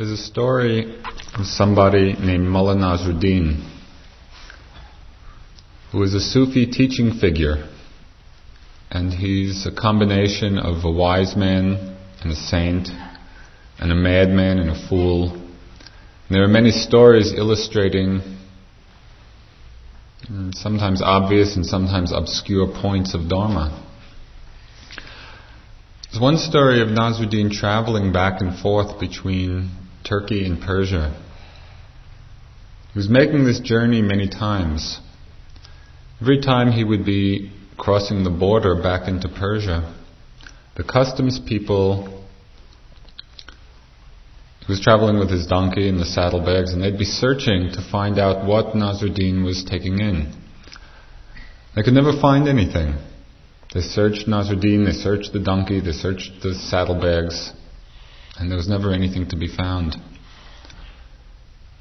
There's a story of somebody named Mullah Nasruddin, who was a Sufi teaching figure. And he's a combination of a wise man and a saint, and a madman and a fool. And there are many stories illustrating mm, sometimes obvious and sometimes obscure points of Dharma. There's one story of Nasruddin traveling back and forth between Turkey and Persia. He was making this journey many times. Every time he would be crossing the border back into Persia, the customs people, he was traveling with his donkey and the saddlebags, and they'd be searching to find out what Nasruddin was taking in. They could never find anything. They searched Nasruddin, they searched the donkey, they searched the saddlebags, and there was never anything to be found.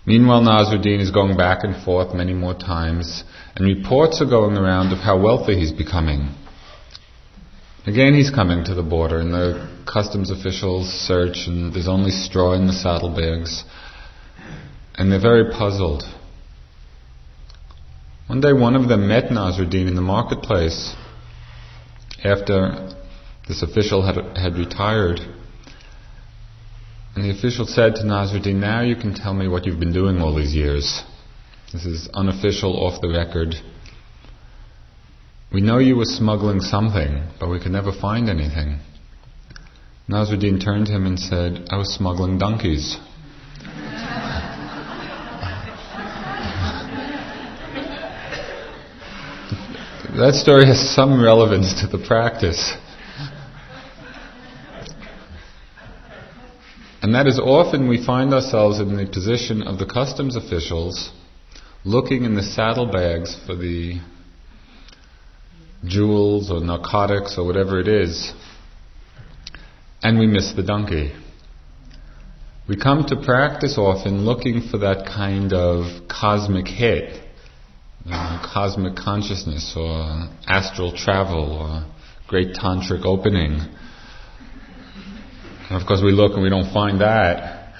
Meanwhile, Nasruddin is going back and forth many more times, and reports are going around of how wealthy he's becoming. Again, he's coming to the border, and the customs officials search, and there's only straw in the saddlebags, and they're very puzzled. One day, one of them met Nasruddin in the marketplace after this official had, had retired. And the official said to Nasruddin, Now you can tell me what you've been doing all these years. This is unofficial, off the record. We know you were smuggling something, but we could never find anything. Nasruddin turned to him and said, I was smuggling donkeys. that story has some relevance to the practice. And that is often we find ourselves in the position of the customs officials looking in the saddlebags for the jewels or narcotics or whatever it is, and we miss the donkey. We come to practice often looking for that kind of cosmic hit uh, cosmic consciousness or astral travel or great tantric opening. And of course, we look and we don't find that.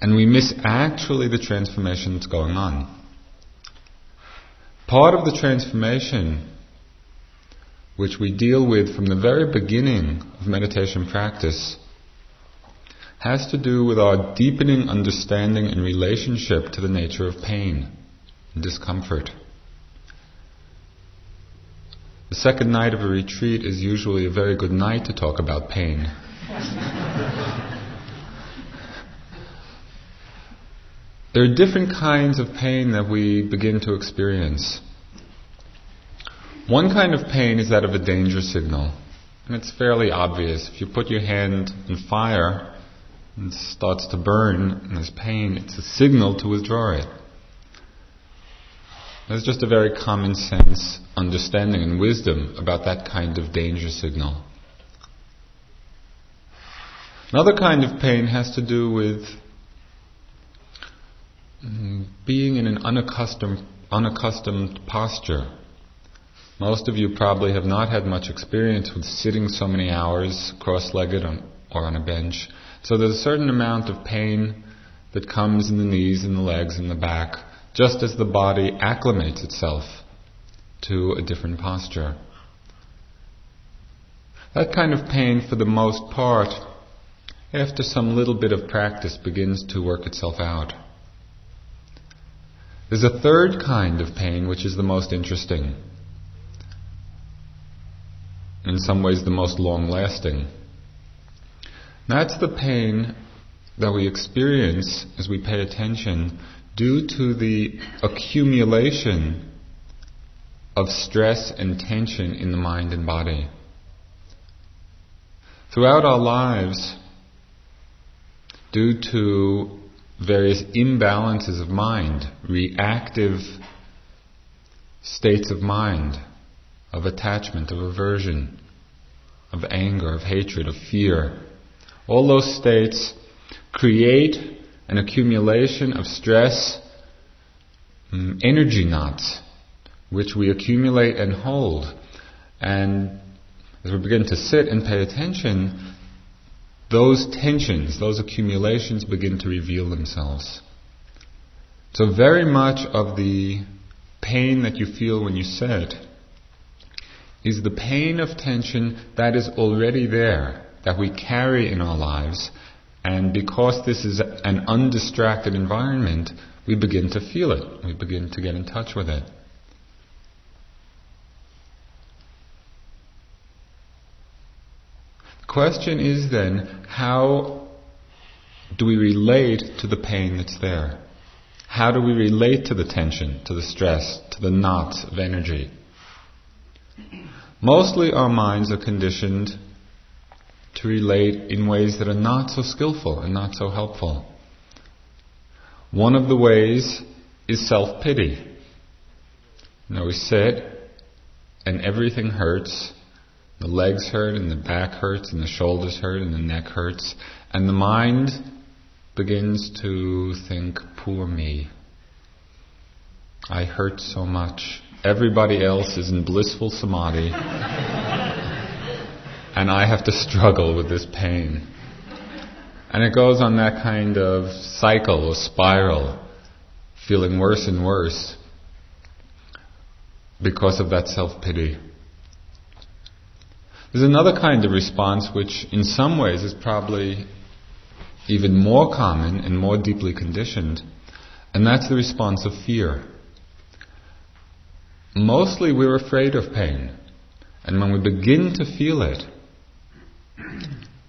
And we miss actually the transformation that's going on. Part of the transformation, which we deal with from the very beginning of meditation practice, has to do with our deepening understanding and relationship to the nature of pain and discomfort. The second night of a retreat is usually a very good night to talk about pain. there are different kinds of pain that we begin to experience. One kind of pain is that of a danger signal, and it's fairly obvious. If you put your hand in fire, and it starts to burn and there's pain, it's a signal to withdraw it. There's just a very common sense understanding and wisdom about that kind of danger signal. Another kind of pain has to do with mm, being in an unaccustomed, unaccustomed posture. Most of you probably have not had much experience with sitting so many hours cross-legged or on a bench. So there's a certain amount of pain that comes in the knees and the legs and the back, just as the body acclimates itself to a different posture. That kind of pain, for the most part, after some little bit of practice, begins to work itself out. There's a third kind of pain which is the most interesting, in some ways the most long lasting. That's the pain that we experience as we pay attention due to the accumulation of stress and tension in the mind and body. Throughout our lives, due to various imbalances of mind, reactive states of mind, of attachment, of aversion, of anger, of hatred, of fear, all those states create an accumulation of stress, um, energy knots, which we accumulate and hold. And as we begin to sit and pay attention, those tensions, those accumulations begin to reveal themselves. So, very much of the pain that you feel when you sit is the pain of tension that is already there, that we carry in our lives, and because this is an undistracted environment, we begin to feel it. We begin to get in touch with it. The question is then, how do we relate to the pain that's there? How do we relate to the tension, to the stress, to the knots of energy? Mostly our minds are conditioned to relate in ways that are not so skillful and not so helpful. One of the ways is self pity. Now we sit and everything hurts. The legs hurt and the back hurts and the shoulders hurt and the neck hurts. And the mind begins to think, poor me. I hurt so much. Everybody else is in blissful samadhi. and I have to struggle with this pain. And it goes on that kind of cycle or spiral, feeling worse and worse because of that self pity. There's another kind of response which, in some ways, is probably even more common and more deeply conditioned, and that's the response of fear. Mostly we're afraid of pain, and when we begin to feel it,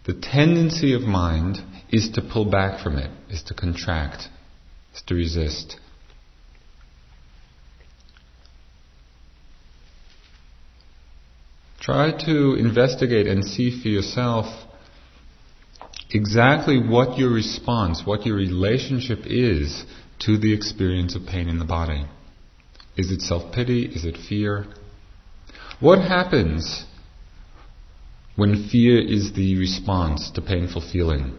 the tendency of mind is to pull back from it, is to contract, is to resist. Try to investigate and see for yourself exactly what your response, what your relationship is to the experience of pain in the body. Is it self pity? Is it fear? What happens when fear is the response to painful feeling.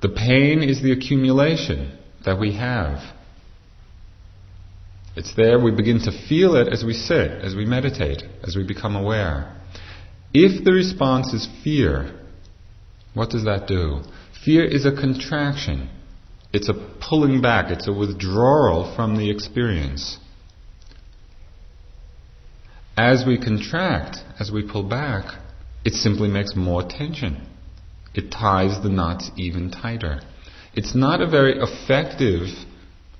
The pain is the accumulation that we have. It's there, we begin to feel it as we sit, as we meditate, as we become aware. If the response is fear, what does that do? Fear is a contraction. It's a pulling back, it's a withdrawal from the experience. As we contract, as we pull back, it simply makes more tension. It ties the knots even tighter. It's not a very effective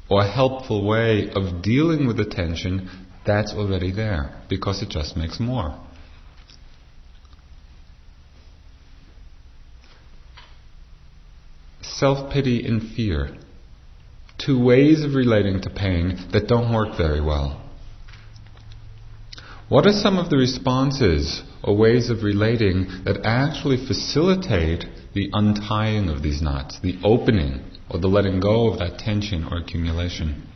or helpful way of dealing with the tension that's already there because it just makes more. Self pity and fear. Two ways of relating to pain that don't work very well. What are some of the responses or ways of relating that actually facilitate the untying of these knots, the opening or the letting go of that tension or accumulation?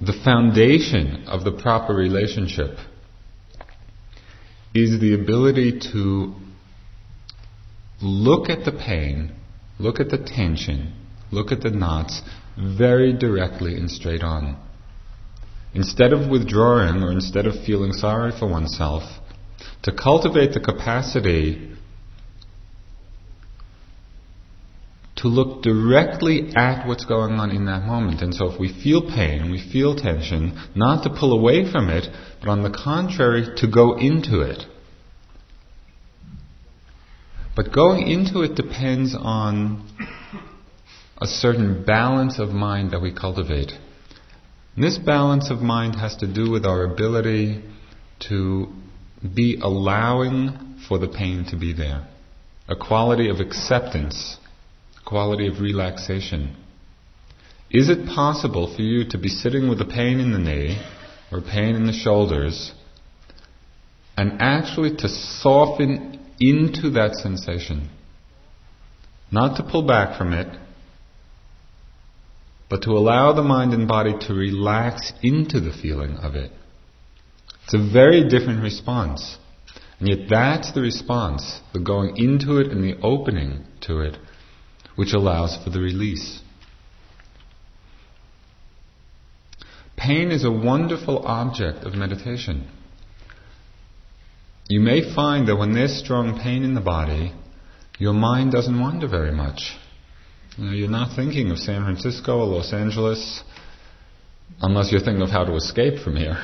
The foundation of the proper relationship is the ability to look at the pain, look at the tension, look at the knots very directly and straight on. Instead of withdrawing or instead of feeling sorry for oneself, to cultivate the capacity to look directly at what's going on in that moment. And so if we feel pain we feel tension, not to pull away from it, but on the contrary, to go into it. But going into it depends on a certain balance of mind that we cultivate. This balance of mind has to do with our ability to be allowing for the pain to be there. A quality of acceptance, a quality of relaxation. Is it possible for you to be sitting with a pain in the knee or pain in the shoulders and actually to soften into that sensation? Not to pull back from it, but to allow the mind and body to relax into the feeling of it. It's a very different response. And yet that's the response, the going into it and the opening to it, which allows for the release. Pain is a wonderful object of meditation. you may find that when there's strong pain in the body, your mind doesn't wander very much. You know, you're not thinking of San Francisco or Los Angeles, unless you're thinking of how to escape from here.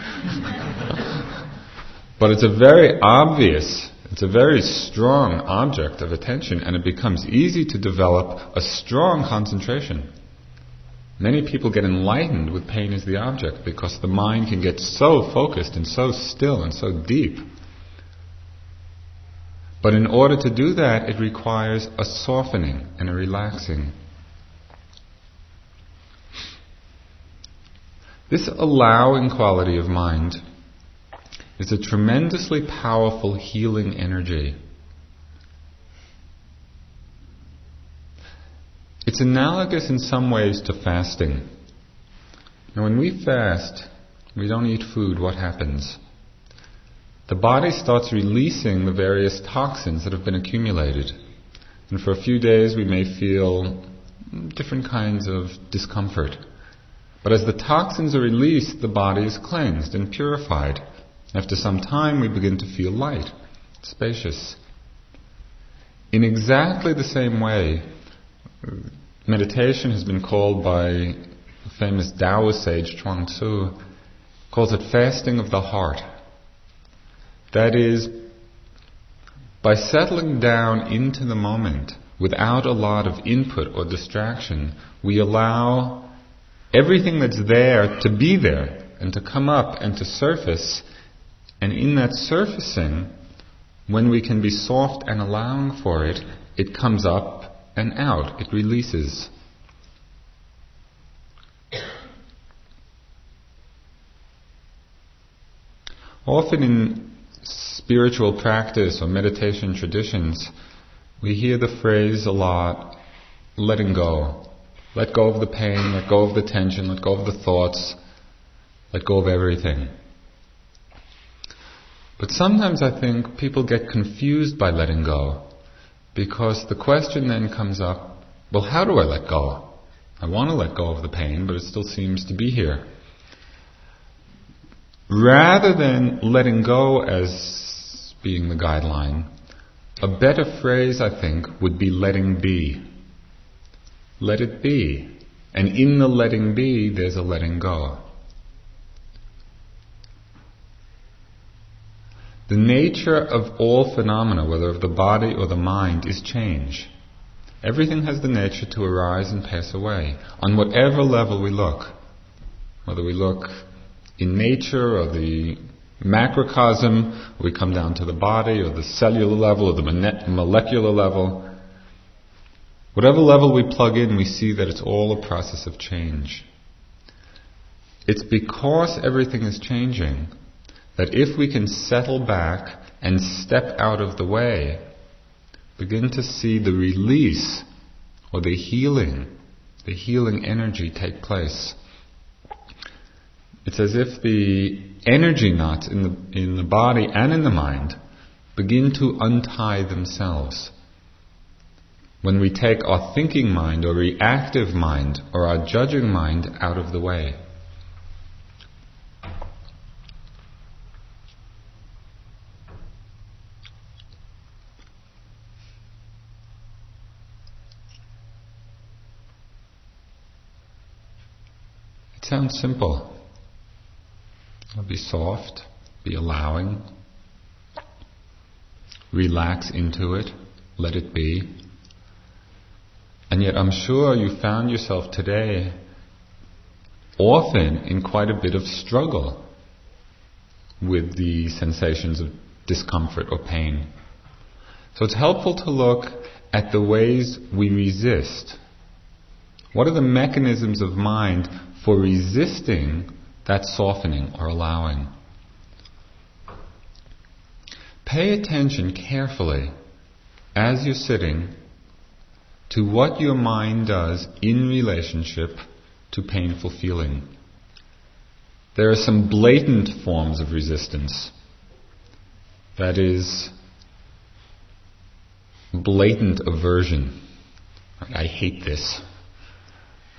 but it's a very obvious, it's a very strong object of attention, and it becomes easy to develop a strong concentration. Many people get enlightened with pain as the object because the mind can get so focused and so still and so deep. But in order to do that, it requires a softening and a relaxing. This allowing quality of mind is a tremendously powerful healing energy. It's analogous in some ways to fasting. Now, when we fast, we don't eat food, what happens? The body starts releasing the various toxins that have been accumulated. And for a few days, we may feel different kinds of discomfort. But as the toxins are released, the body is cleansed and purified. After some time, we begin to feel light, spacious. In exactly the same way, meditation has been called by the famous Taoist sage Chuang Tzu, calls it fasting of the heart. That is, by settling down into the moment without a lot of input or distraction, we allow everything that's there to be there and to come up and to surface. And in that surfacing, when we can be soft and allowing for it, it comes up and out, it releases. Often in spiritual practice or meditation traditions, we hear the phrase a lot letting go. Let go of the pain, let go of the tension, let go of the thoughts, let go of everything. But sometimes I think people get confused by letting go. Because the question then comes up well, how do I let go? I want to let go of the pain, but it still seems to be here. Rather than letting go as being the guideline, a better phrase, I think, would be letting be. Let it be. And in the letting be, there's a letting go. The nature of all phenomena, whether of the body or the mind, is change. Everything has the nature to arise and pass away, on whatever level we look. Whether we look in nature or the macrocosm, we come down to the body or the cellular level or the molecular level. Whatever level we plug in, we see that it's all a process of change. It's because everything is changing that if we can settle back and step out of the way, begin to see the release or the healing, the healing energy take place. It's as if the energy knots in the, in the body and in the mind begin to untie themselves. When we take our thinking mind or reactive mind or our judging mind out of the way. It sounds simple. Be soft, be allowing, relax into it, let it be. And yet I'm sure you found yourself today often in quite a bit of struggle with the sensations of discomfort or pain. So it's helpful to look at the ways we resist. What are the mechanisms of mind for resisting that softening or allowing. Pay attention carefully as you're sitting to what your mind does in relationship to painful feeling. There are some blatant forms of resistance. That is, blatant aversion. I hate this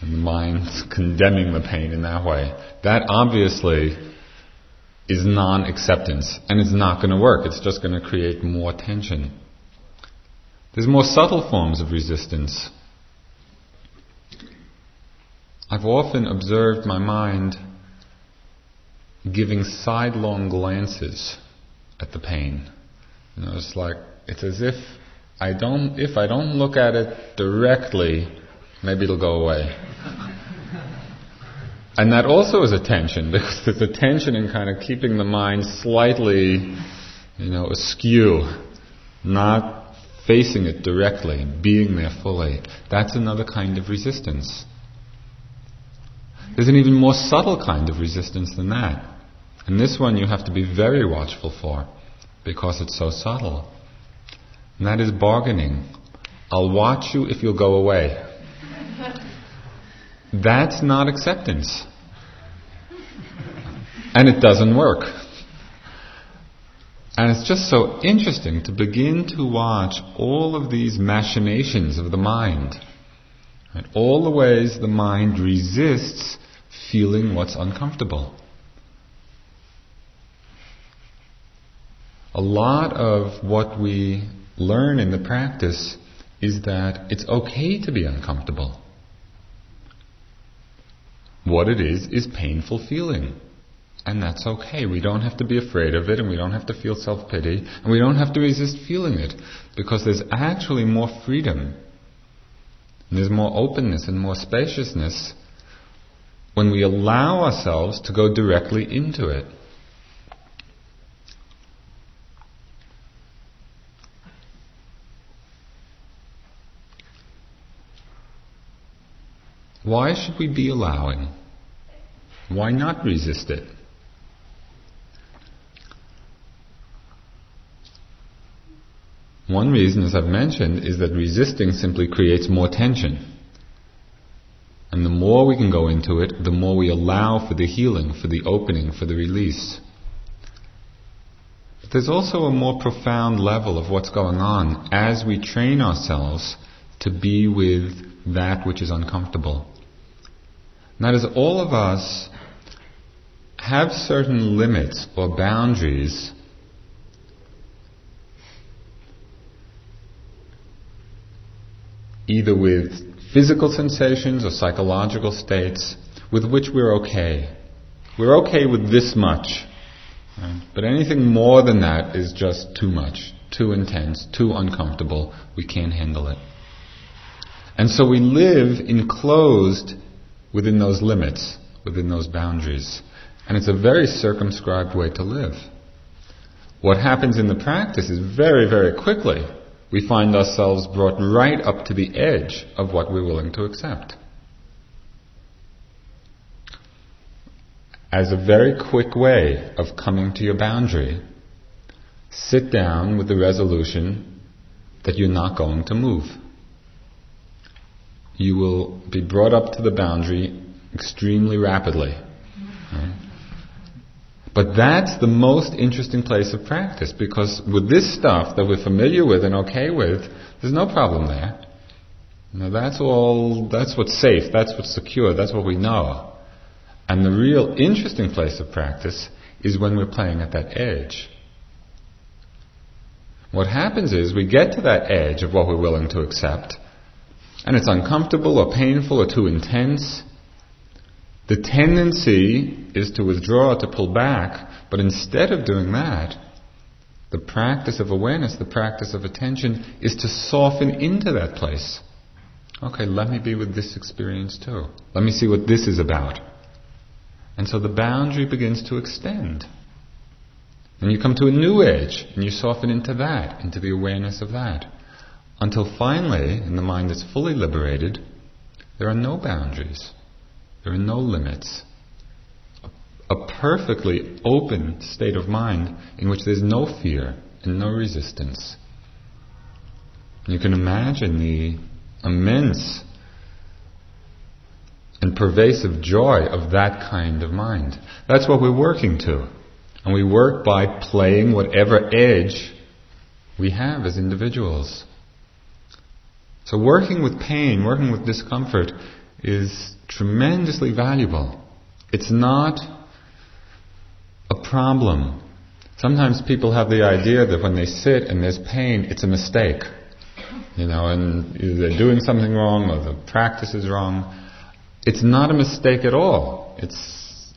and the mind's condemning the pain in that way. That obviously is non acceptance, and it's not going to work. It's just going to create more tension. There's more subtle forms of resistance. I've often observed my mind giving sidelong glances at the pain. You know, it's like it's as if I don't if I don't look at it directly, maybe it'll go away. and that also is a tension because there's a tension in kind of keeping the mind slightly, you know, askew, not facing it directly, being there fully. That's another kind of resistance. There's an even more subtle kind of resistance than that. And this one you have to be very watchful for because it's so subtle. And that is bargaining. I'll watch you if you'll go away. That's not acceptance. And it doesn't work. And it's just so interesting to begin to watch all of these machinations of the mind. And All the ways the mind resists feeling what's uncomfortable. A lot of what we learn in the practice is that it's okay to be uncomfortable. What it is, is painful feeling. And that's okay. We don't have to be afraid of it and we don't have to feel self pity and we don't have to resist feeling it because there's actually more freedom. And there's more openness and more spaciousness when we allow ourselves to go directly into it. Why should we be allowing? Why not resist it? One reason, as I've mentioned, is that resisting simply creates more tension. And the more we can go into it, the more we allow for the healing, for the opening, for the release. But there's also a more profound level of what's going on as we train ourselves to be with that which is uncomfortable. That is, all of us have certain limits or boundaries either with physical sensations or psychological states with which we're okay. We're okay with this much. But anything more than that is just too much, too intense, too uncomfortable. We can't handle it. And so we live enclosed within those limits, within those boundaries. And it's a very circumscribed way to live. What happens in the practice is very, very quickly we find ourselves brought right up to the edge of what we're willing to accept. As a very quick way of coming to your boundary, sit down with the resolution that you're not going to move. You will be brought up to the boundary extremely rapidly. But that's the most interesting place of practice because with this stuff that we're familiar with and okay with, there's no problem there. Now that's all, that's what's safe, that's what's secure, that's what we know. And the real interesting place of practice is when we're playing at that edge. What happens is we get to that edge of what we're willing to accept, and it's uncomfortable or painful or too intense, the tendency is to withdraw, to pull back, but instead of doing that, the practice of awareness, the practice of attention, is to soften into that place. Okay, let me be with this experience too. Let me see what this is about. And so the boundary begins to extend. And you come to a new edge, and you soften into that, into the awareness of that. Until finally, in the mind that's fully liberated, there are no boundaries. There are no limits. A perfectly open state of mind in which there's no fear and no resistance. You can imagine the immense and pervasive joy of that kind of mind. That's what we're working to. And we work by playing whatever edge we have as individuals. So working with pain, working with discomfort is tremendously valuable. It's not a problem. Sometimes people have the idea that when they sit and there's pain, it's a mistake. You know, and they're doing something wrong or the practice is wrong. It's not a mistake at all. It's,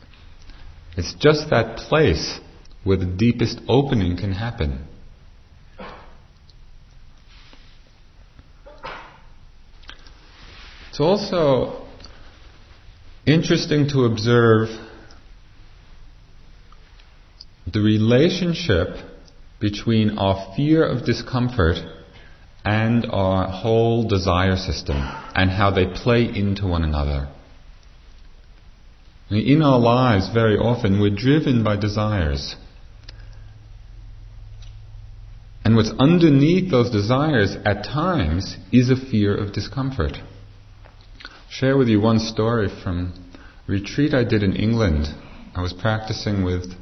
it's just that place where the deepest opening can happen. It's also interesting to observe the relationship between our fear of discomfort and our whole desire system and how they play into one another. In our lives, very often, we're driven by desires. And what's underneath those desires at times is a fear of discomfort. Share with you one story from a retreat I did in England. I was practicing with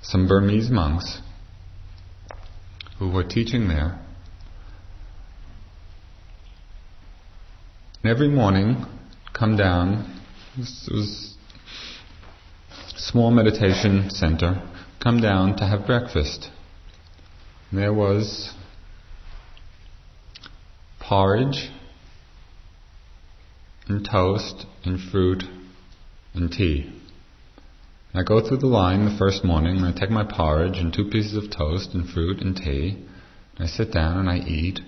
some Burmese monks who were teaching there. And every morning, come down. This was small meditation center. Come down to have breakfast. And there was porridge and toast and fruit and tea. I go through the line the first morning and I take my porridge and two pieces of toast and fruit and tea. And I sit down and I eat.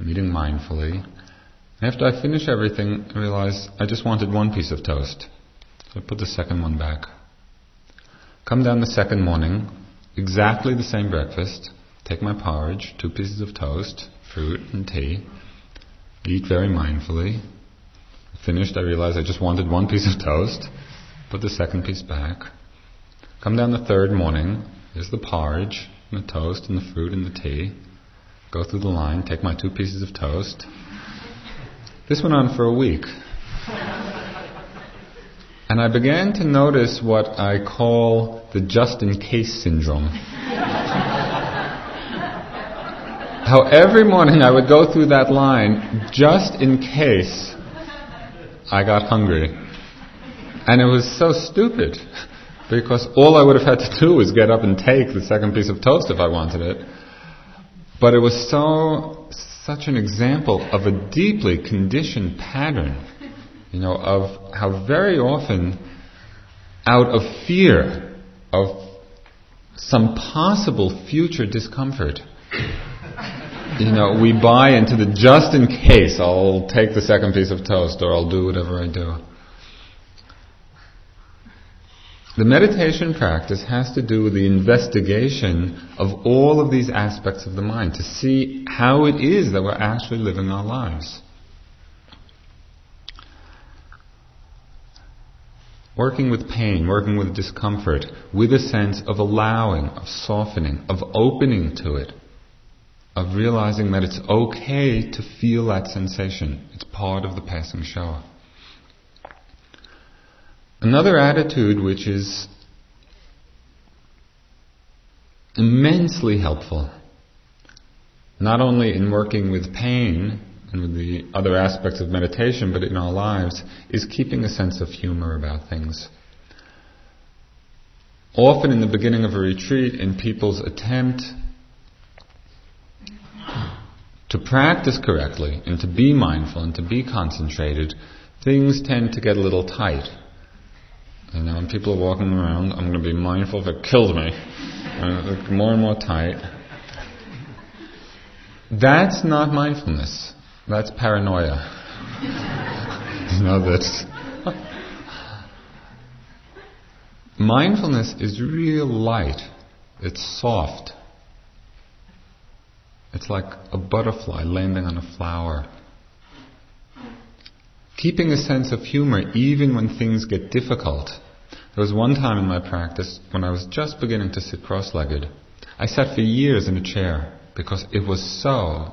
I'm eating mindfully. And after I finish everything, I realize I just wanted one piece of toast. So I put the second one back. Come down the second morning, exactly the same breakfast. Take my porridge, two pieces of toast, fruit and tea. Eat very mindfully. Finished, I realized I just wanted one piece of toast. Put the second piece back. Come down the third morning, there's the porridge, and the toast, and the fruit, and the tea. Go through the line, take my two pieces of toast. This went on for a week. And I began to notice what I call the just in case syndrome. How every morning I would go through that line just in case I got hungry. And it was so stupid because all I would have had to do was get up and take the second piece of toast if I wanted it. But it was so, such an example of a deeply conditioned pattern, you know, of how very often, out of fear of some possible future discomfort, you know, we buy into the just in case I'll take the second piece of toast or I'll do whatever I do. The meditation practice has to do with the investigation of all of these aspects of the mind to see how it is that we're actually living our lives. Working with pain, working with discomfort, with a sense of allowing, of softening, of opening to it, of realizing that it's okay to feel that sensation. It's part of the passing shower. Another attitude which is immensely helpful, not only in working with pain and with the other aspects of meditation, but in our lives, is keeping a sense of humor about things. Often in the beginning of a retreat, in people's attempt to practice correctly and to be mindful and to be concentrated, things tend to get a little tight. You know, when people are walking around, I'm going to be mindful if it kills me. More and more tight. That's not mindfulness. That's paranoia. you know, that's. Mindfulness is real light. It's soft. It's like a butterfly landing on a flower. Keeping a sense of humor even when things get difficult. There was one time in my practice when I was just beginning to sit cross-legged. I sat for years in a chair because it was so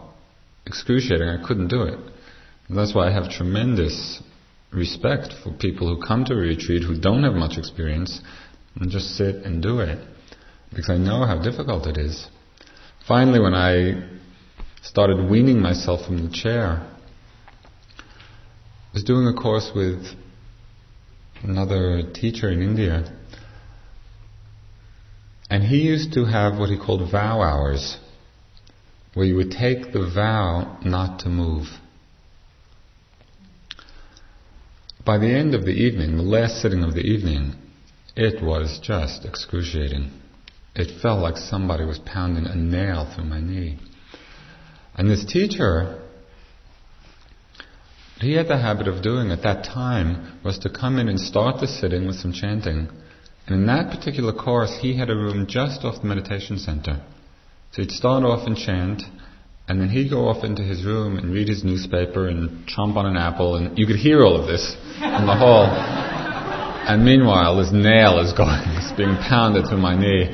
excruciating I couldn't do it. And that's why I have tremendous respect for people who come to a retreat who don't have much experience and just sit and do it because I know how difficult it is. Finally, when I started weaning myself from the chair, I was doing a course with another teacher in India, And he used to have what he called vow hours, where you would take the vow not to move. By the end of the evening, the last sitting of the evening, it was just excruciating. It felt like somebody was pounding a nail through my knee. And this teacher, he had the habit of doing at that time was to come in and start the sitting with some chanting. And in that particular course, he had a room just off the meditation center. So he'd start off and chant, and then he'd go off into his room and read his newspaper and chomp on an apple, and you could hear all of this in the hall. And meanwhile, this nail is going, it's being pounded through my knee.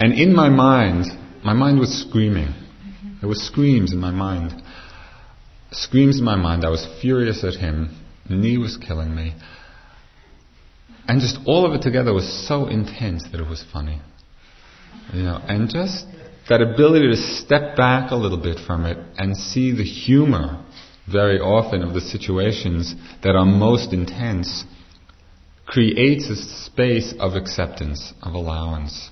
And in my mind, my mind was screaming. There were screams in my mind. Screams in my mind. I was furious at him. Knee was killing me. And just all of it together was so intense that it was funny. You know, and just that ability to step back a little bit from it and see the humor very often of the situations that are most intense creates a space of acceptance, of allowance.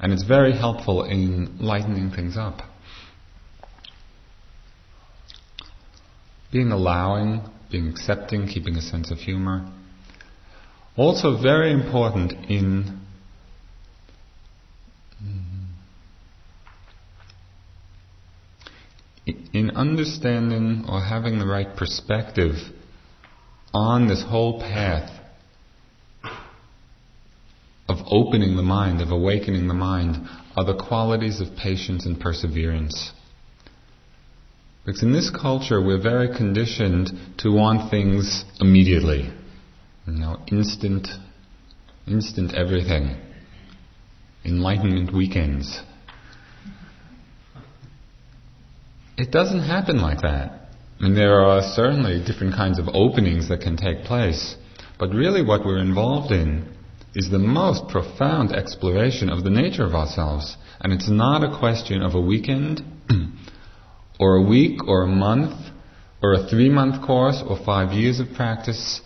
And it's very helpful in lightening things up. Being allowing, being accepting, keeping a sense of humor. Also very important in in understanding or having the right perspective on this whole path of opening the mind, of awakening the mind, are the qualities of patience and perseverance. Because in this culture, we're very conditioned to want things immediately. You know, instant, instant everything. Enlightenment weekends. It doesn't happen like that. I mean, there are certainly different kinds of openings that can take place, but really what we're involved in is the most profound exploration of the nature of ourselves. And it's not a question of a weekend, or a week, or a month, or a three month course, or five years of practice.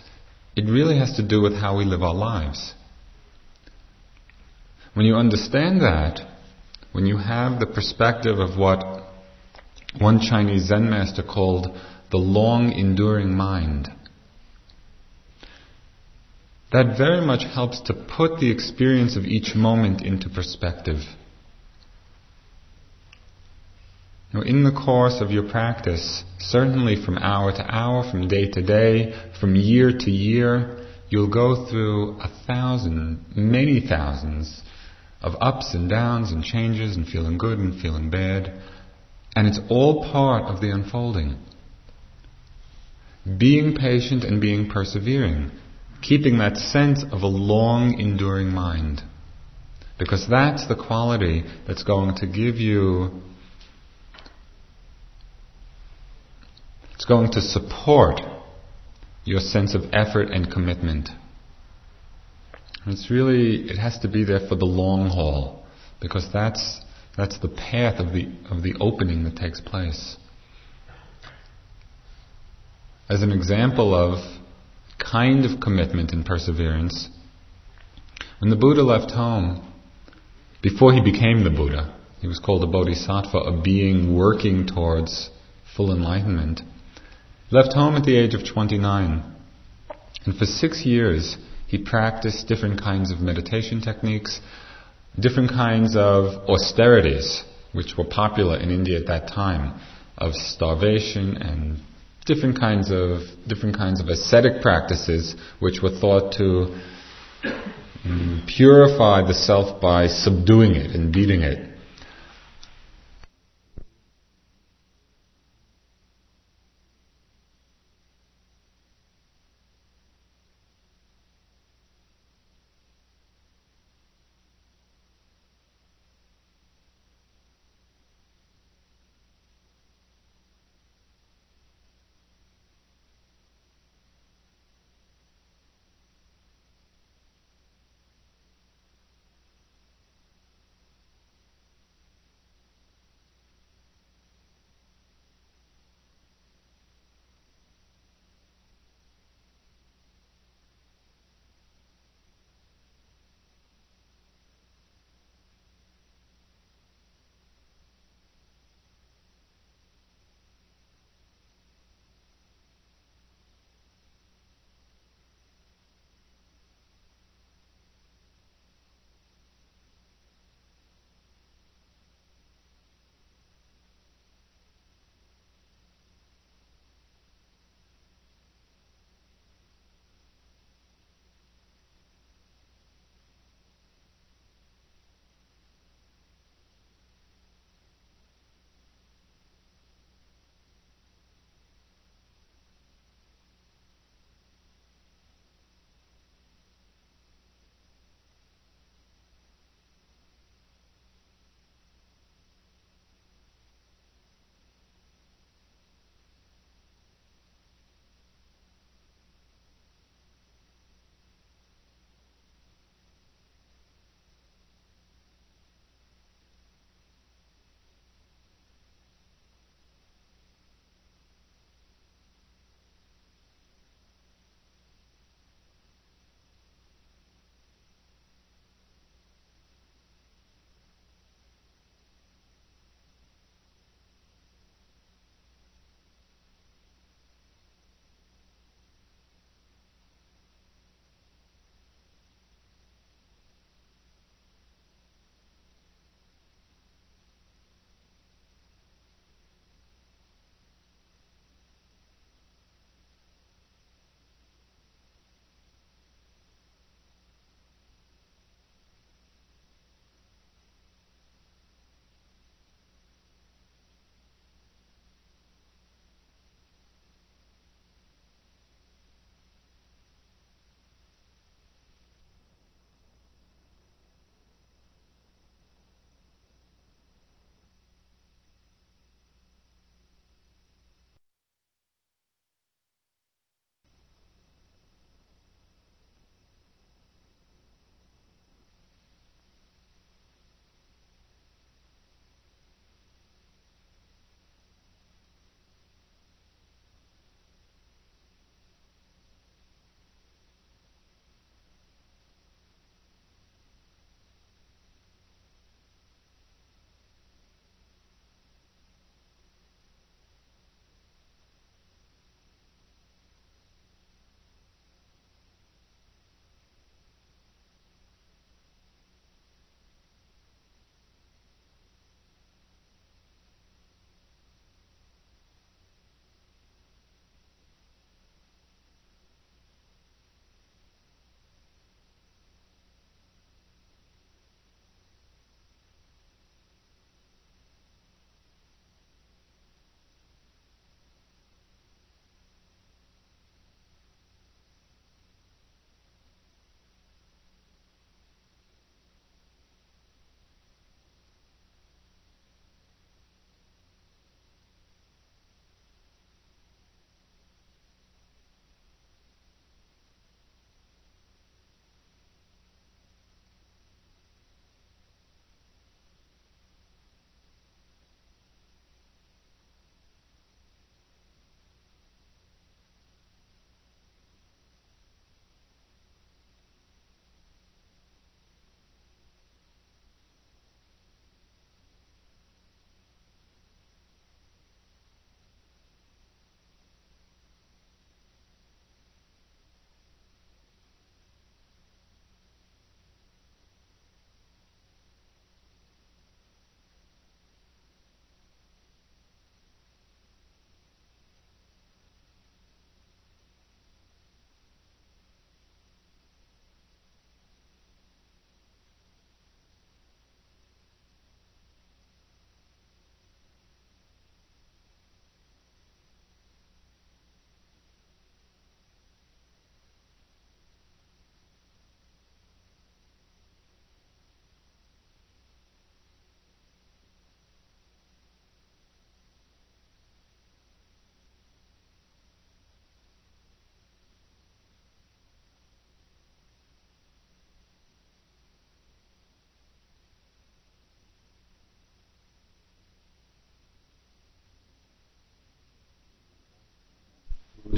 It really has to do with how we live our lives. When you understand that, when you have the perspective of what one Chinese Zen master called the long enduring mind. That very much helps to put the experience of each moment into perspective. Now, in the course of your practice, certainly from hour to hour, from day to day, from year to year, you'll go through a thousand, many thousands of ups and downs and changes and feeling good and feeling bad. And it's all part of the unfolding. Being patient and being persevering, keeping that sense of a long enduring mind. Because that's the quality that's going to give you, it's going to support your sense of effort and commitment. It's really, it has to be there for the long haul, because that's that's the path of the, of the opening that takes place. As an example of kind of commitment and perseverance, when the Buddha left home, before he became the Buddha, he was called a bodhisattva, a being working towards full enlightenment. Left home at the age of 29. And for six years, he practiced different kinds of meditation techniques, different kinds of austerities, which were popular in India at that time, of starvation and different kinds of different kinds of ascetic practices, which were thought to um, purify the self by subduing it and beating it.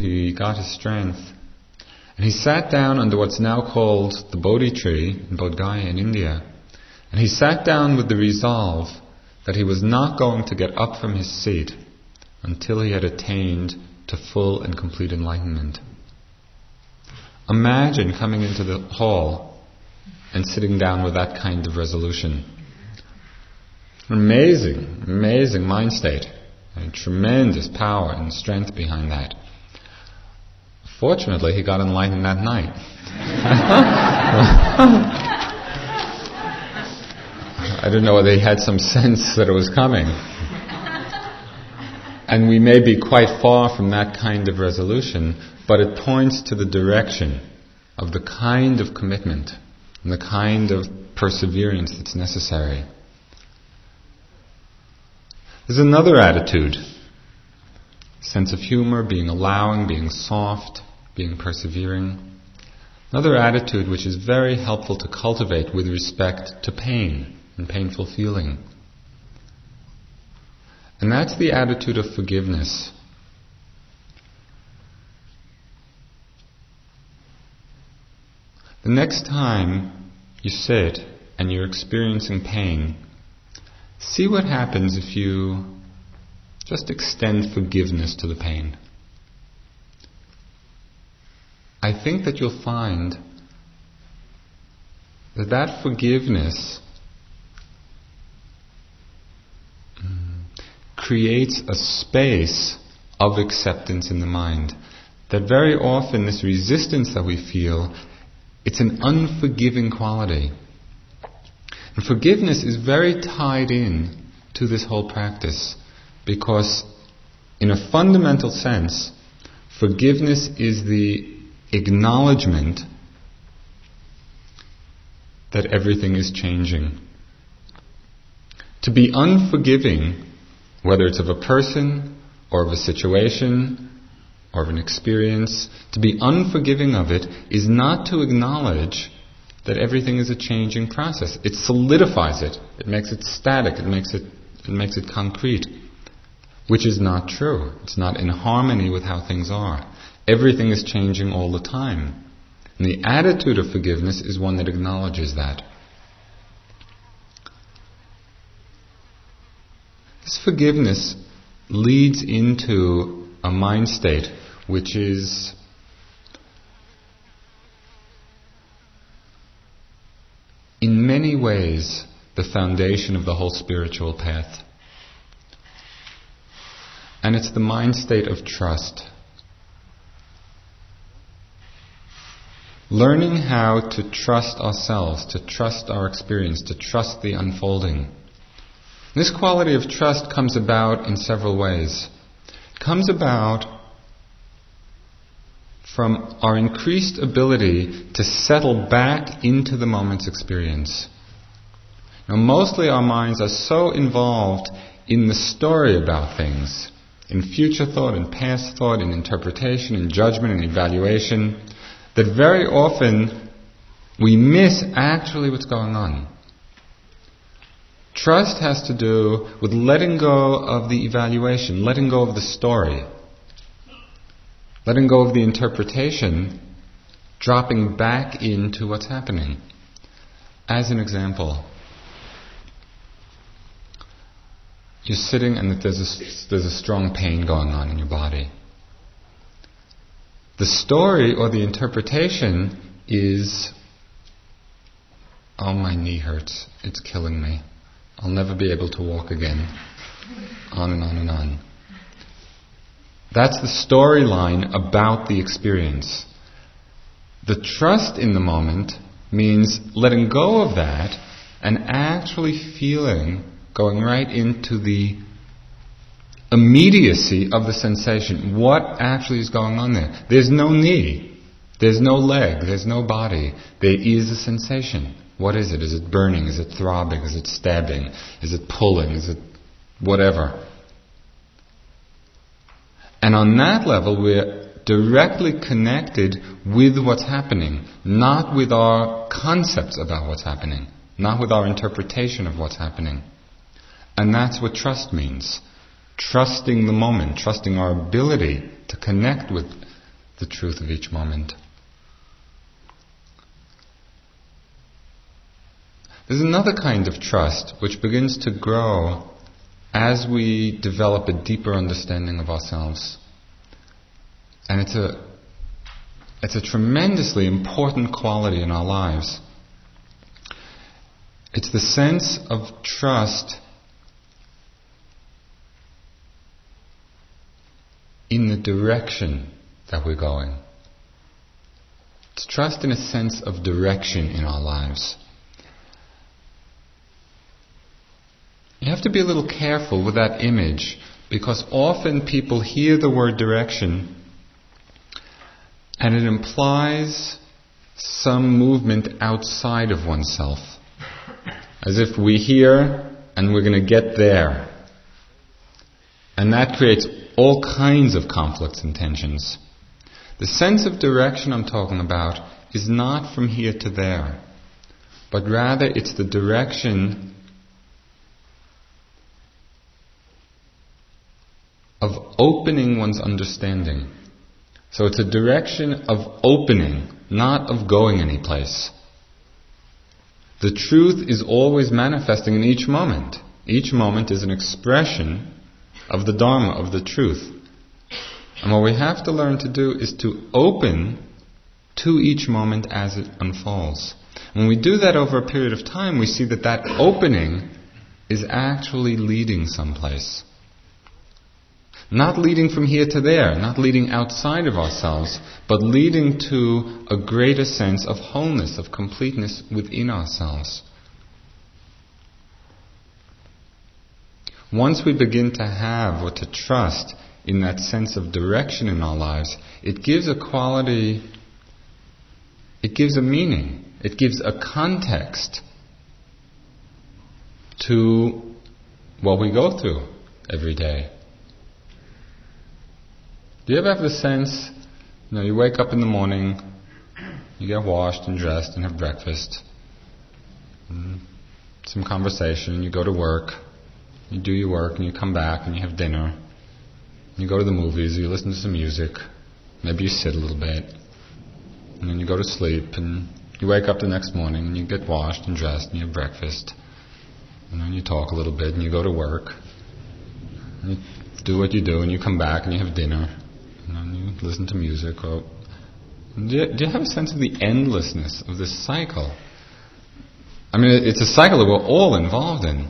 He got his strength. And he sat down under what's now called the Bodhi tree in Bodh Gaya in India. And he sat down with the resolve that he was not going to get up from his seat until he had attained to full and complete enlightenment. Imagine coming into the hall and sitting down with that kind of resolution. Amazing, amazing mind state. And tremendous power and strength behind that. Fortunately, he got enlightened that night. I don't know whether he had some sense that it was coming. And we may be quite far from that kind of resolution, but it points to the direction of the kind of commitment and the kind of perseverance that's necessary. There's another attitude sense of humor, being allowing, being soft, being persevering. Another attitude which is very helpful to cultivate with respect to pain and painful feeling. And that's the attitude of forgiveness. The next time you sit and you're experiencing pain, see what happens if you just extend forgiveness to the pain. I think that you'll find that that forgiveness mm, creates a space of acceptance in the mind. That very often this resistance that we feel, it's an unforgiving quality. And forgiveness is very tied in to this whole practice because in a fundamental sense, forgiveness is the acknowledgement that everything is changing. To be unforgiving, whether it's of a person or of a situation or of an experience, to be unforgiving of it is not to acknowledge that everything is a changing process. It solidifies it. It makes it static. It makes it, it makes it concrete. Which is not true. It's not in harmony with how things are. Everything is changing all the time. And the attitude of forgiveness is one that acknowledges that. This forgiveness leads into a mind state which is in many ways the foundation of the whole spiritual path. And it's the mind state of trust. Learning how to trust ourselves, to trust our experience, to trust the unfolding. This quality of trust comes about in several ways. It comes about from our increased ability to settle back into the moment's experience. Now, mostly our minds are so involved in the story about things, in future thought, in past thought, in interpretation, in judgment, in evaluation, that very often we miss actually what's going on. Trust has to do with letting go of the evaluation, letting go of the story, letting go of the interpretation, dropping back into what's happening. As an example, you're sitting and there's a, there's a strong pain going on in your body. The story or the interpretation is, oh, my knee hurts, it's killing me. I'll never be able to walk again. On and on and on. That's the storyline about the experience. The trust in the moment means letting go of that and actually feeling, going right into the immediacy of the sensation. What actually is going on there? There's no knee. There's no leg. There's no body. There is a sensation. What is it? Is it burning? Is it throbbing? Is it stabbing? Is it pulling? Is it whatever? And on that level, we're directly connected with what's happening, not with our concepts about what's happening, not with our interpretation of what's happening. And that's what trust means. Trusting the moment, trusting our ability to connect with the truth of each moment. There's another kind of trust which begins to grow as we develop a deeper understanding of ourselves. And it's a, it's a tremendously important quality in our lives. It's the sense of trust in the direction that we're going. It's trust in a sense of direction in our lives. You have to be a little careful with that image because often people hear the word direction and it implies some movement outside of oneself. As if we hear and we're going to get there. And that creates all kinds of conflicts and tensions. The sense of direction I'm talking about is not from here to there, but rather it's the direction of opening one's understanding. So it's a direction of opening, not of going anyplace. The truth is always manifesting in each moment. Each moment is an expression of the Dharma, of the truth. And what we have to learn to do is to open to each moment as it unfolds. When we do that over a period of time, we see that that opening is actually leading someplace. Not leading from here to there, not leading outside of ourselves, but leading to a greater sense of wholeness, of completeness within ourselves. Once we begin to have or to trust in that sense of direction in our lives, it gives a quality, it gives a meaning, it gives a context to what we go through every day. Do you ever have the sense, you know, you wake up in the morning, you get washed and dressed and have breakfast, mm, some conversation, you go to work, you do your work and you come back and you have dinner, you go to the movies, you listen to some music, maybe you sit a little bit, and then you go to sleep and you wake up the next morning and you get washed and dressed and you have breakfast, and then you talk a little bit and you go to work, you do what you do and you come back and you have dinner, and then you listen to music or do you, do you have a sense of the endlessness of this cycle? I mean, it's a cycle that we're all involved in.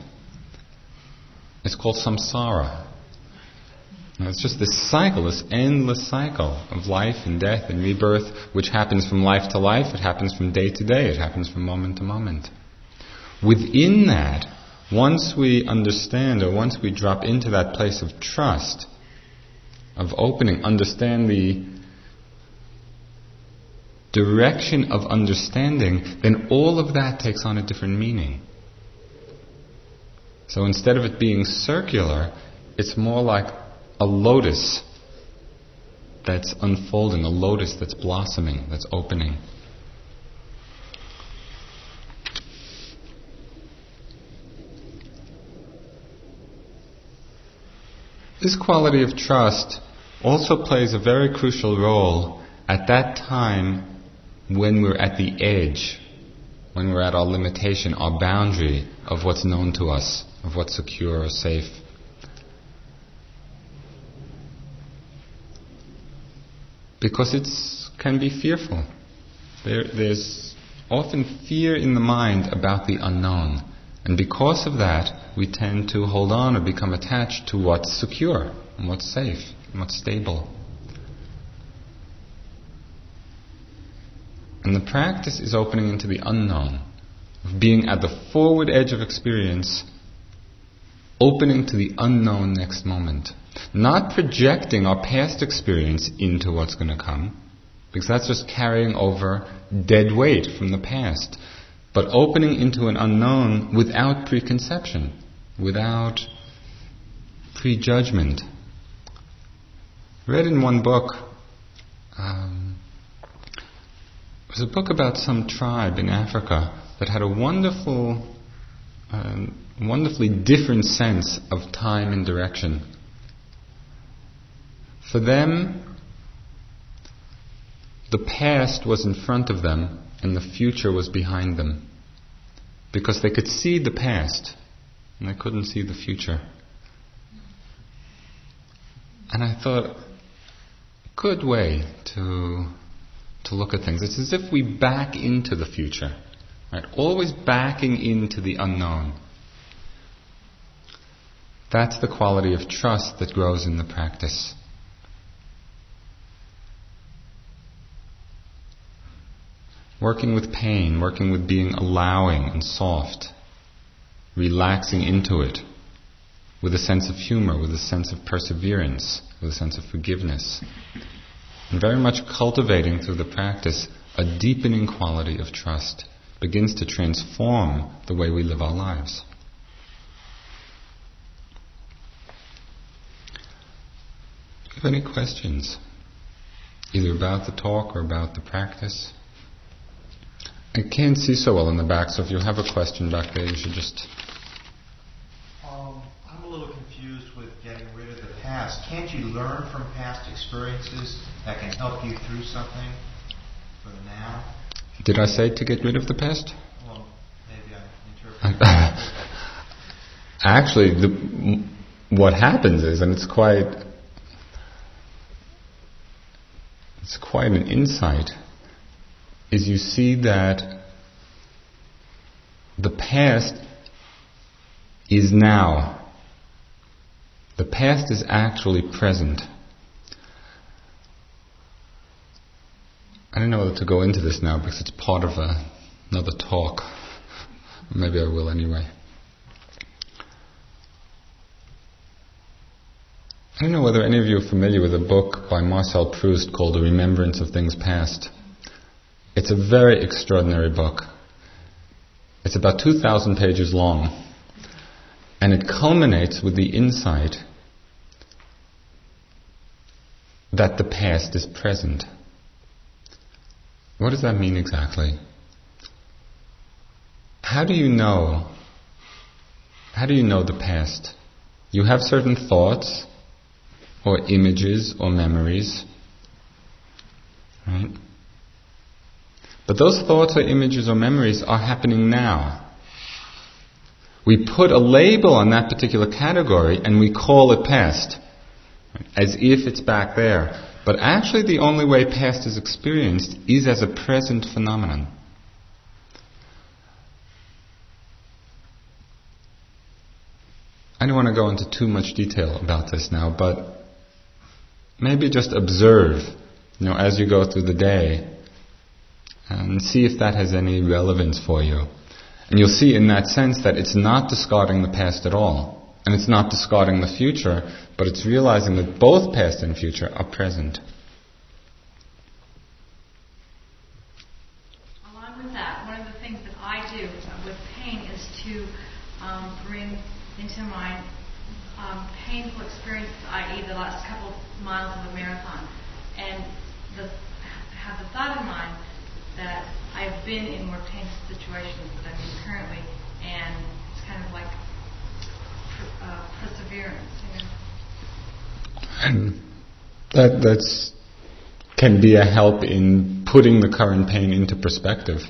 It's called samsara. And it's just this cycle, this endless cycle of life and death and rebirth, which happens from life to life, it happens from day to day, it happens from moment to moment. Within that, once we understand or once we drop into that place of trust, of opening, understand the direction of understanding, then all of that takes on a different meaning. So instead of it being circular, it's more like a lotus that's unfolding, a lotus that's blossoming, that's opening. This quality of trust also plays a very crucial role at that time when we're at the edge, when we're at our limitation, our boundary of what's known to us, of what's secure or safe. Because it can be fearful. There, there's often fear in the mind about the unknown. And because of that, we tend to hold on or become attached to what's secure and what's safe and what's stable. And the practice is opening into the unknown, of being at the forward edge of experience, opening to the unknown next moment. Not projecting our past experience into what's going to come, because that's just carrying over dead weight from the past but opening into an unknown without preconception, without prejudgment. Read in one book, um, it was a book about some tribe in Africa that had a wonderful, um, wonderfully different sense of time and direction. For them, the past was in front of them and the future was behind them. Because they could see the past and they couldn't see the future. And I thought, good way to, to look at things. It's as if we back into the future, right? Always backing into the unknown. That's the quality of trust that grows in the practice. Working with pain, working with being allowing and soft, relaxing into it with a sense of humor, with a sense of perseverance, with a sense of forgiveness. And very much cultivating through the practice a deepening quality of trust begins to transform the way we live our lives. You have any questions? Either about the talk or about the practice? I can't see so well in the back, so if you have a question back there, you should just. Um, I'm a little confused with getting rid of the past. Can't you learn from past experiences that can help you through something for the now? Did I say to get rid of the past? Well, maybe I interpreted. Actually, the, what happens is, and it's quite, it's quite an insight is you see that the past is now. The past is actually present. I don't know whether to go into this now because it's part of a, another talk. Maybe I will anyway. I don't know whether any of you are familiar with a book by Marcel Proust called The Remembrance of Things Past. It's a very extraordinary book. It's about 2,000 pages long. And it culminates with the insight that the past is present. What does that mean exactly? How do you know? How do you know the past? You have certain thoughts, or images, or memories, right? But those thoughts or images or memories are happening now. We put a label on that particular category and we call it past, as if it's back there. But actually, the only way past is experienced is as a present phenomenon. I don't want to go into too much detail about this now, but maybe just observe, you know, as you go through the day, and see if that has any relevance for you. And you'll see in that sense that it's not discarding the past at all, and it's not discarding the future, but it's realizing that both past and future are present. Along with that, one of the things that I do with pain is to um, bring into mind um, painful experiences, i.e., the last couple miles of a marathon, and the, have the thought in mind that I've been in more painful situations than I'm in currently, and it's kind of like uh, perseverance, you know. And that that's can be a help in putting the current pain into perspective,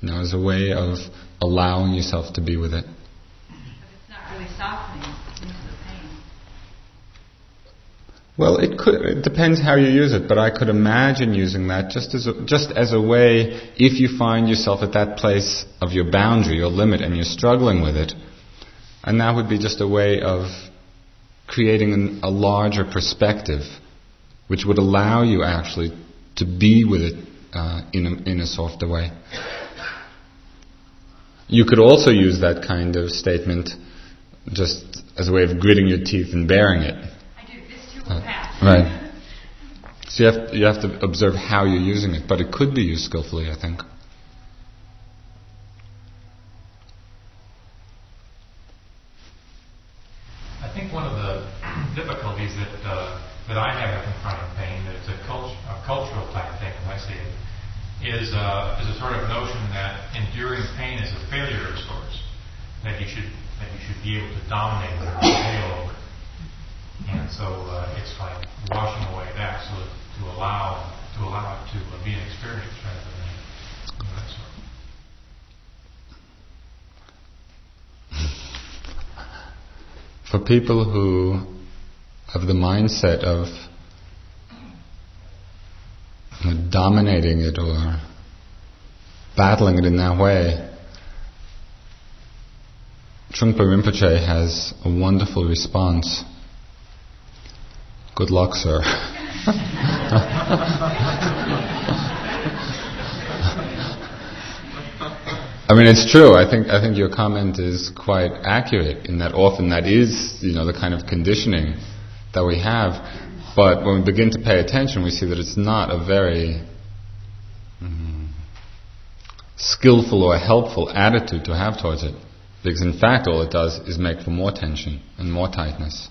you know, as a way of allowing yourself to be with it. But it's not really softening into the pain. Well, it could. It depends how you use it, but I could imagine using that just as a, just as a way. If you find yourself at that place of your boundary your limit, and you're struggling with it, and that would be just a way of creating an, a larger perspective, which would allow you actually to be with it uh, in a, in a softer way. You could also use that kind of statement just as a way of gritting your teeth and bearing it. I do. This too will pass. Right. So you have, you have to observe how you're using it, but it could be used skillfully, I think. I think one of the difficulties that uh, that I have in confronting pain, that it's a, cult- a cultural type thing, as I see it, is uh, is a sort of notion that enduring pain is a failure of sorts. That you should that you should be able to dominate it or prevail over it. And so uh, it's like washing away for people who have the mindset of dominating it or battling it in that way, Trungpa Rinpoche has a wonderful response. Good luck, sir. I mean, it's true. I think I think your comment is quite accurate in that often that is, you know, the kind of conditioning that we have. But when we begin to pay attention, we see that it's not a very mm, skillful or helpful attitude to have towards it. Because in fact, all it does is make for more tension and more tightness.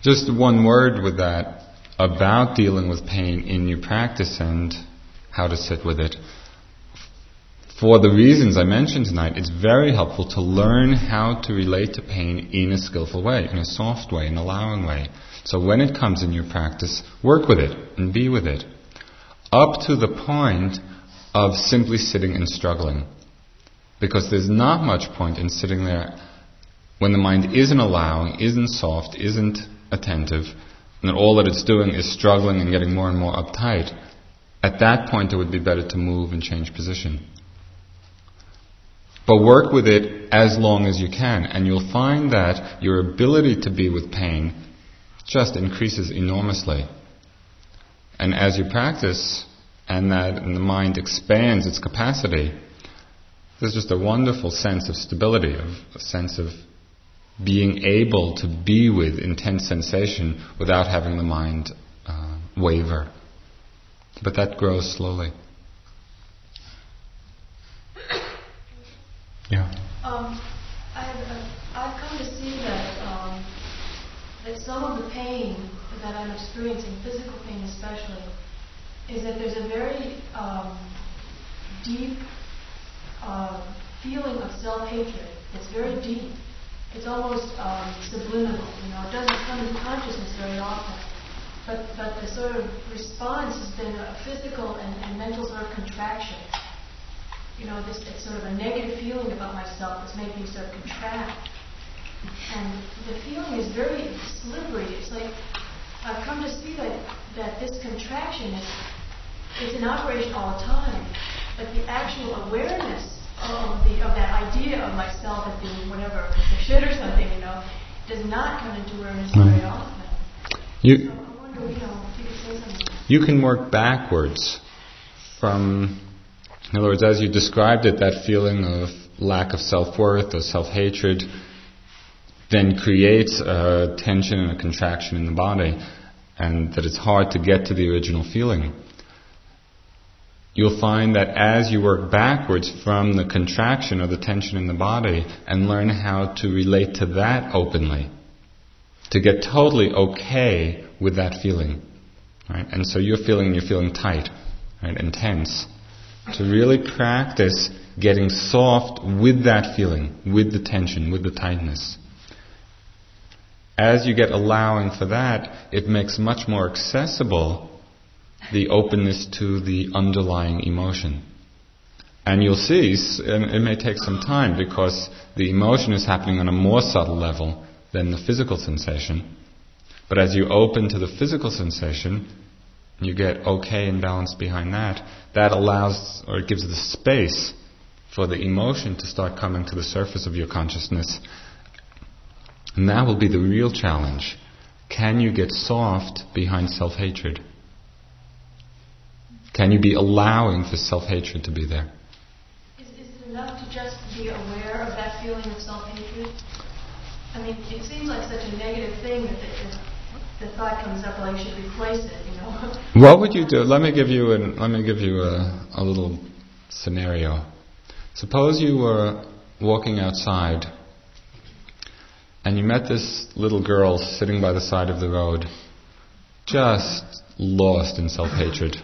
Just one word with that about dealing with pain in your practice and how to sit with it. For the reasons I mentioned tonight, it's very helpful to learn how to relate to pain in a skillful way, in a soft way, in a allowing way. So when it comes in your practice, work with it and be with it. Up to the point of simply sitting and struggling. Because there's not much point in sitting there when the mind isn't allowing, isn't soft, isn't attentive, and all that it's doing is struggling and getting more and more uptight. At that point, it would be better to move and change position. But work with it as long as you can, and you'll find that your ability to be with pain just increases enormously. And as you practice, and that and the mind expands its capacity, there's just a wonderful sense of stability, of a sense of being able to be with intense sensation without having the mind uh, waver. But that grows slowly. Yeah. Um, I've, I've come to see that um, that some of the pain that I'm experiencing, physical pain especially, is that there's a very um, deep uh, feeling of self-hatred. It's very deep. It's almost um, subliminal. You know, it doesn't come into consciousness very often. But, but the sort of response has been a physical and, and mental sort of contraction. You know, this it's sort of a negative feeling about myself that's making me sort of contract. And the feeling is very slippery. It's like I've come to see that, that this contraction is it's in operation all the time. But the actual awareness of the of that idea of myself as being whatever, a shit or something, you know, does not come into awareness very often. You, So you can work backwards from, in other words, as you described it, that feeling of lack of self worth or self hatred then creates a tension and a contraction in the body, and that it's hard to get to the original feeling. You'll find that as you work backwards from the contraction or the tension in the body and learn how to relate to that openly, to get totally okay with that feeling. Right? And so you're feeling you're feeling tight, right, and tense. To really practice getting soft with that feeling, with the tension, with the tightness. As you get allowing for that, it makes much more accessible the openness to the underlying emotion. And you'll see, it may take some time because the emotion is happening on a more subtle level than the physical sensation. But as you open to the physical sensation, you get okay and balance behind that. That allows, or it gives the space for the emotion to start coming to the surface of your consciousness. And that will be the real challenge. Can you get soft behind self hatred? Can you be allowing for self hatred to be there? Is, is it enough to just be aware of that feeling of self hatred? I mean, it seems like such a negative thing that the, the, thought comes up, well, you should replace it, you know? What would you do? Let me give you an, let me give you a, a little scenario. Suppose you were walking outside and you met this little girl sitting by the side of the road, just lost in self hatred.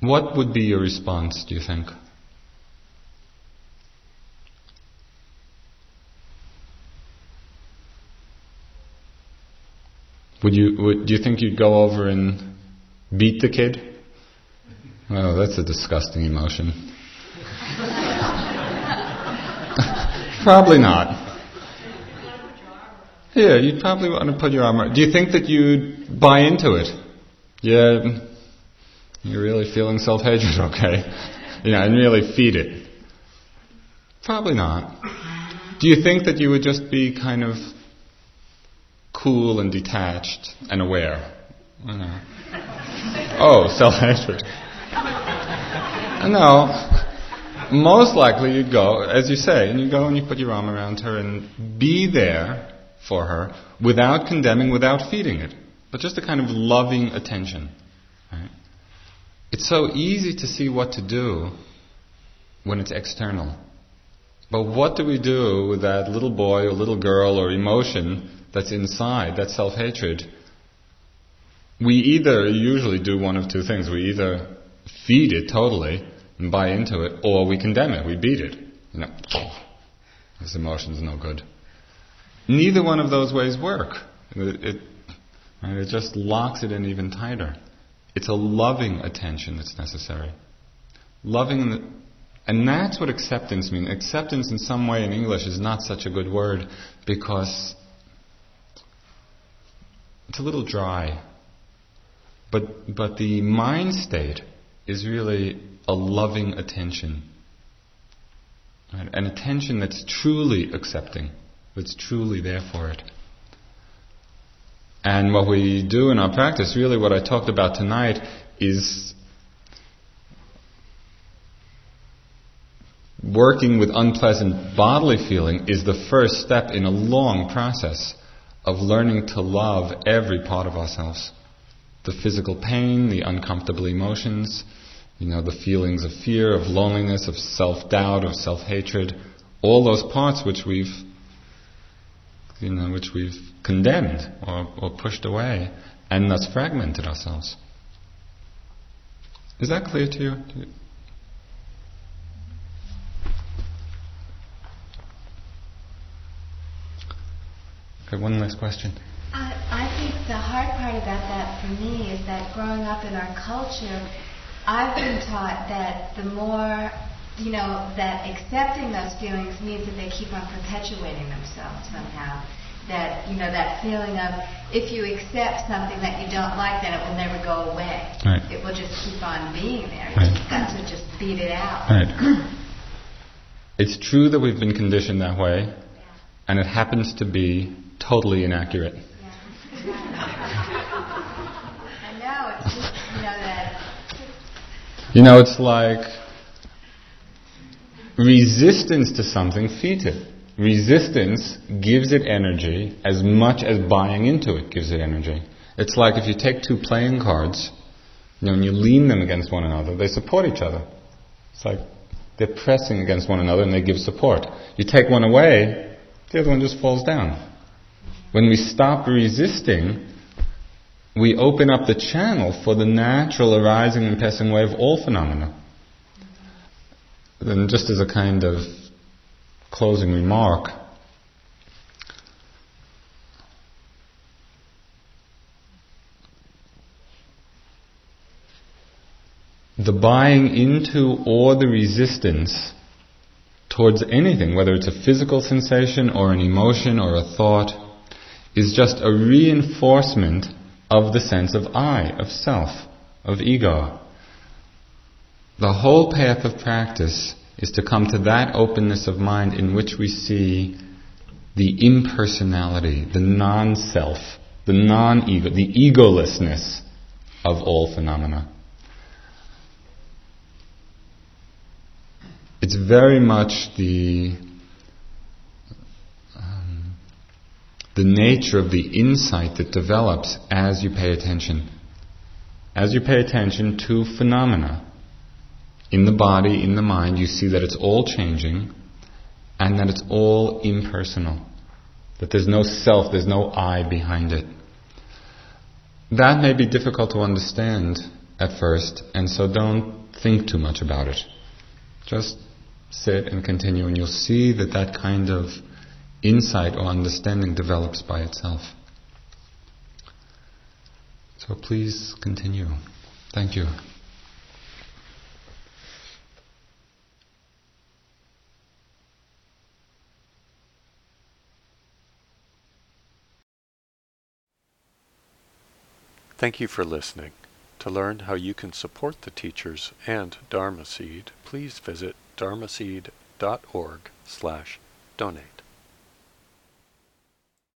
What would be your response, do you think? Would you, would, do you think you'd go over and beat the kid? Oh, that's a disgusting emotion. probably not. Yeah, you'd probably want to put your arm around. Do you think that you'd buy into it? Yeah, you're really feeling self-hatred, okay? Know, and really feed it. Probably not. Do you think that you would just be kind of cool and detached and aware? Uh-huh. Oh, self-hatred. No. Most likely you'd go, as you say, and you go and you put your arm around her and be there for her without condemning, without feeding it, but just a kind of loving attention. Right? It's so easy to see what to do when it's external. But what do we do with that little boy or little girl or emotion that's inside, that self hatred? We either usually do one of two things. We either feed it totally and buy into it, or we condemn it, we beat it. You know, this emotion's no good. Neither one of those ways work. It, it, it just locks it in even tighter. It's a loving attention that's necessary. Loving, the, and that's what acceptance means. Acceptance, in some way, in English, is not such a good word because it's a little dry. But, but the mind state is really a loving attention. An attention that's truly accepting that's truly there for it. And what we do in our practice, really what I talked about tonight, is working with unpleasant bodily feeling is the first step in a long process of learning to love every part of ourselves. The physical pain, the uncomfortable emotions, you know, the feelings of fear, of loneliness, of self-doubt, of self-hatred, all those parts which we've you know, which we've condemned or, or pushed away and thus fragmented ourselves. Is that clear to you? Okay, one last question. I, I think the hard part about that for me is that growing up in our culture, I've been taught that the more you know, that accepting those feelings means that they keep on perpetuating themselves somehow. That, you know, that feeling of if you accept something that you don't like, then it will never go away. Right. It will just keep on being there. Right. You've got to just beat it out. Right. it's true that we've been conditioned that way, Yeah. and it happens to be totally inaccurate. Yeah. I know, it's just, you know. You know, it's like resistance to something feeds it. Resistance gives it energy as much as buying into it gives it energy. It's like if you take two playing cards, you know, and you lean them against one another, they support each other. It's like they're pressing against one another and they give support. You take one away, the other one just falls down. When we stop resisting, we open up the channel for the natural arising and passing away of all phenomena. Then, just as a kind of closing remark, the buying into or the resistance towards anything, whether it's a physical sensation or an emotion or a thought, is just a reinforcement of the sense of I, of self, of ego. The whole path of practice is to come to that openness of mind in which we see the impersonality, the non self, the non ego, the egolessness of all phenomena. It's very much the um, the nature of the insight that develops as you pay attention. As you pay attention to phenomena in the body, in the mind, you see that it's all changing and that it's all impersonal. That there's no self, there's no I behind it. That may be difficult to understand at first, and so don't think too much about it. Just sit and continue, and you'll see that that kind of insight or understanding develops by itself. So please continue. Thank you. Thank you for listening. To learn how you can support the teachers and Dharma Seed, please visit dharmaseed.org slash donate.